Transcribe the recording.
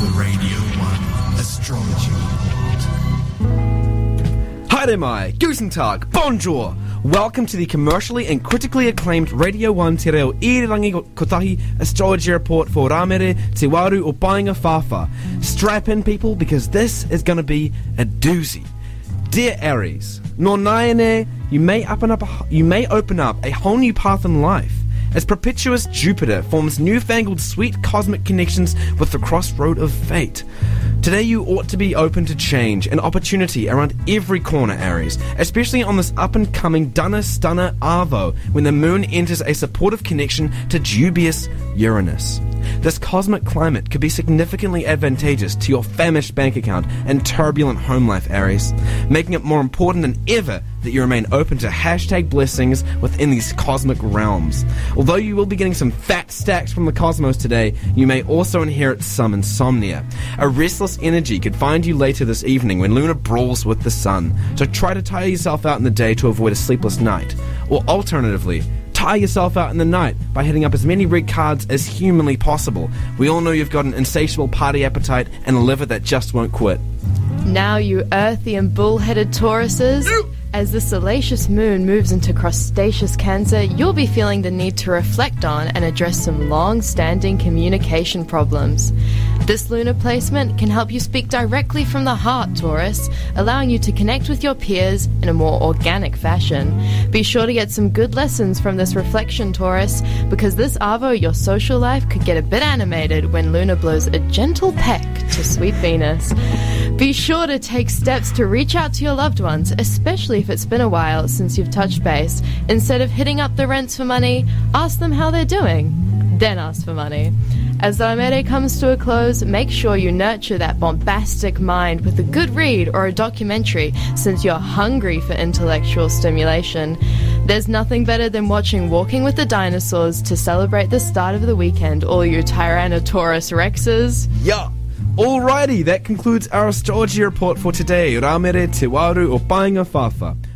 The Radio 1 Astrology Report. Haere mai, Guten Tag, bonjour. Welcome to the commercially and critically acclaimed Radio 1 Te Reo Irirangi Kotahi Astrology Report for Ramere Te Waru o Paenga-whāwhā. Strap in, people, because this is going to be a doozy. Dear Aries, no naene, you may open up a, you may open up a whole new path in life as propitious Jupiter forms newfangled sweet cosmic connections with the crossroad of fate. Today you ought to be open to change and opportunity around every corner, Aries, especially on this up and coming Dunna Stunner Arvo when the moon enters a supportive connection to dubious Uranus. This cosmic climate could be significantly advantageous to your famished bank account and turbulent home life, Aries, making it more important than ever that you remain open to hashtag blessings within these cosmic realms. Although you will be getting some fat stacks from the cosmos today, you may also inherit some insomnia. A restless energy could find you later this evening when Luna brawls with the sun, so try to tire yourself out in the day to avoid a sleepless night. Or alternatively, tire yourself out in the night by hitting up as many red cards as humanly possible. We all know you've got an insatiable party appetite and a liver that just won't quit. Now, you earthy and bull-headed Tauruses. As the salacious moon moves into crustaceous Cancer, you'll be feeling the need to reflect on and address some long standing communication problems. This lunar placement can help you speak directly from the heart, Taurus, allowing you to connect with your peers in a more organic fashion. Be sure to get some good lessons from this reflection, Taurus, because this Arvo, your social life, could get a bit animated when Luna blows a gentle peck to sweet Venus. Be sure to take steps to reach out to your loved ones, especially if it's been a while since you've touched base. Instead of hitting up the rents for money, ask them how they're doing. Then ask for money. As the Ramere comes to a close, make sure you nurture that bombastic mind with a good read or a documentary since you're hungry for intellectual stimulation. There's nothing better than watching Walking with the Dinosaurs to celebrate the start of the weekend, all you Tyrannosaurus Rexes. Yeah. Alrighty, that concludes our astrology report for today. Ramere Te Waru o Paenga-whāwhā.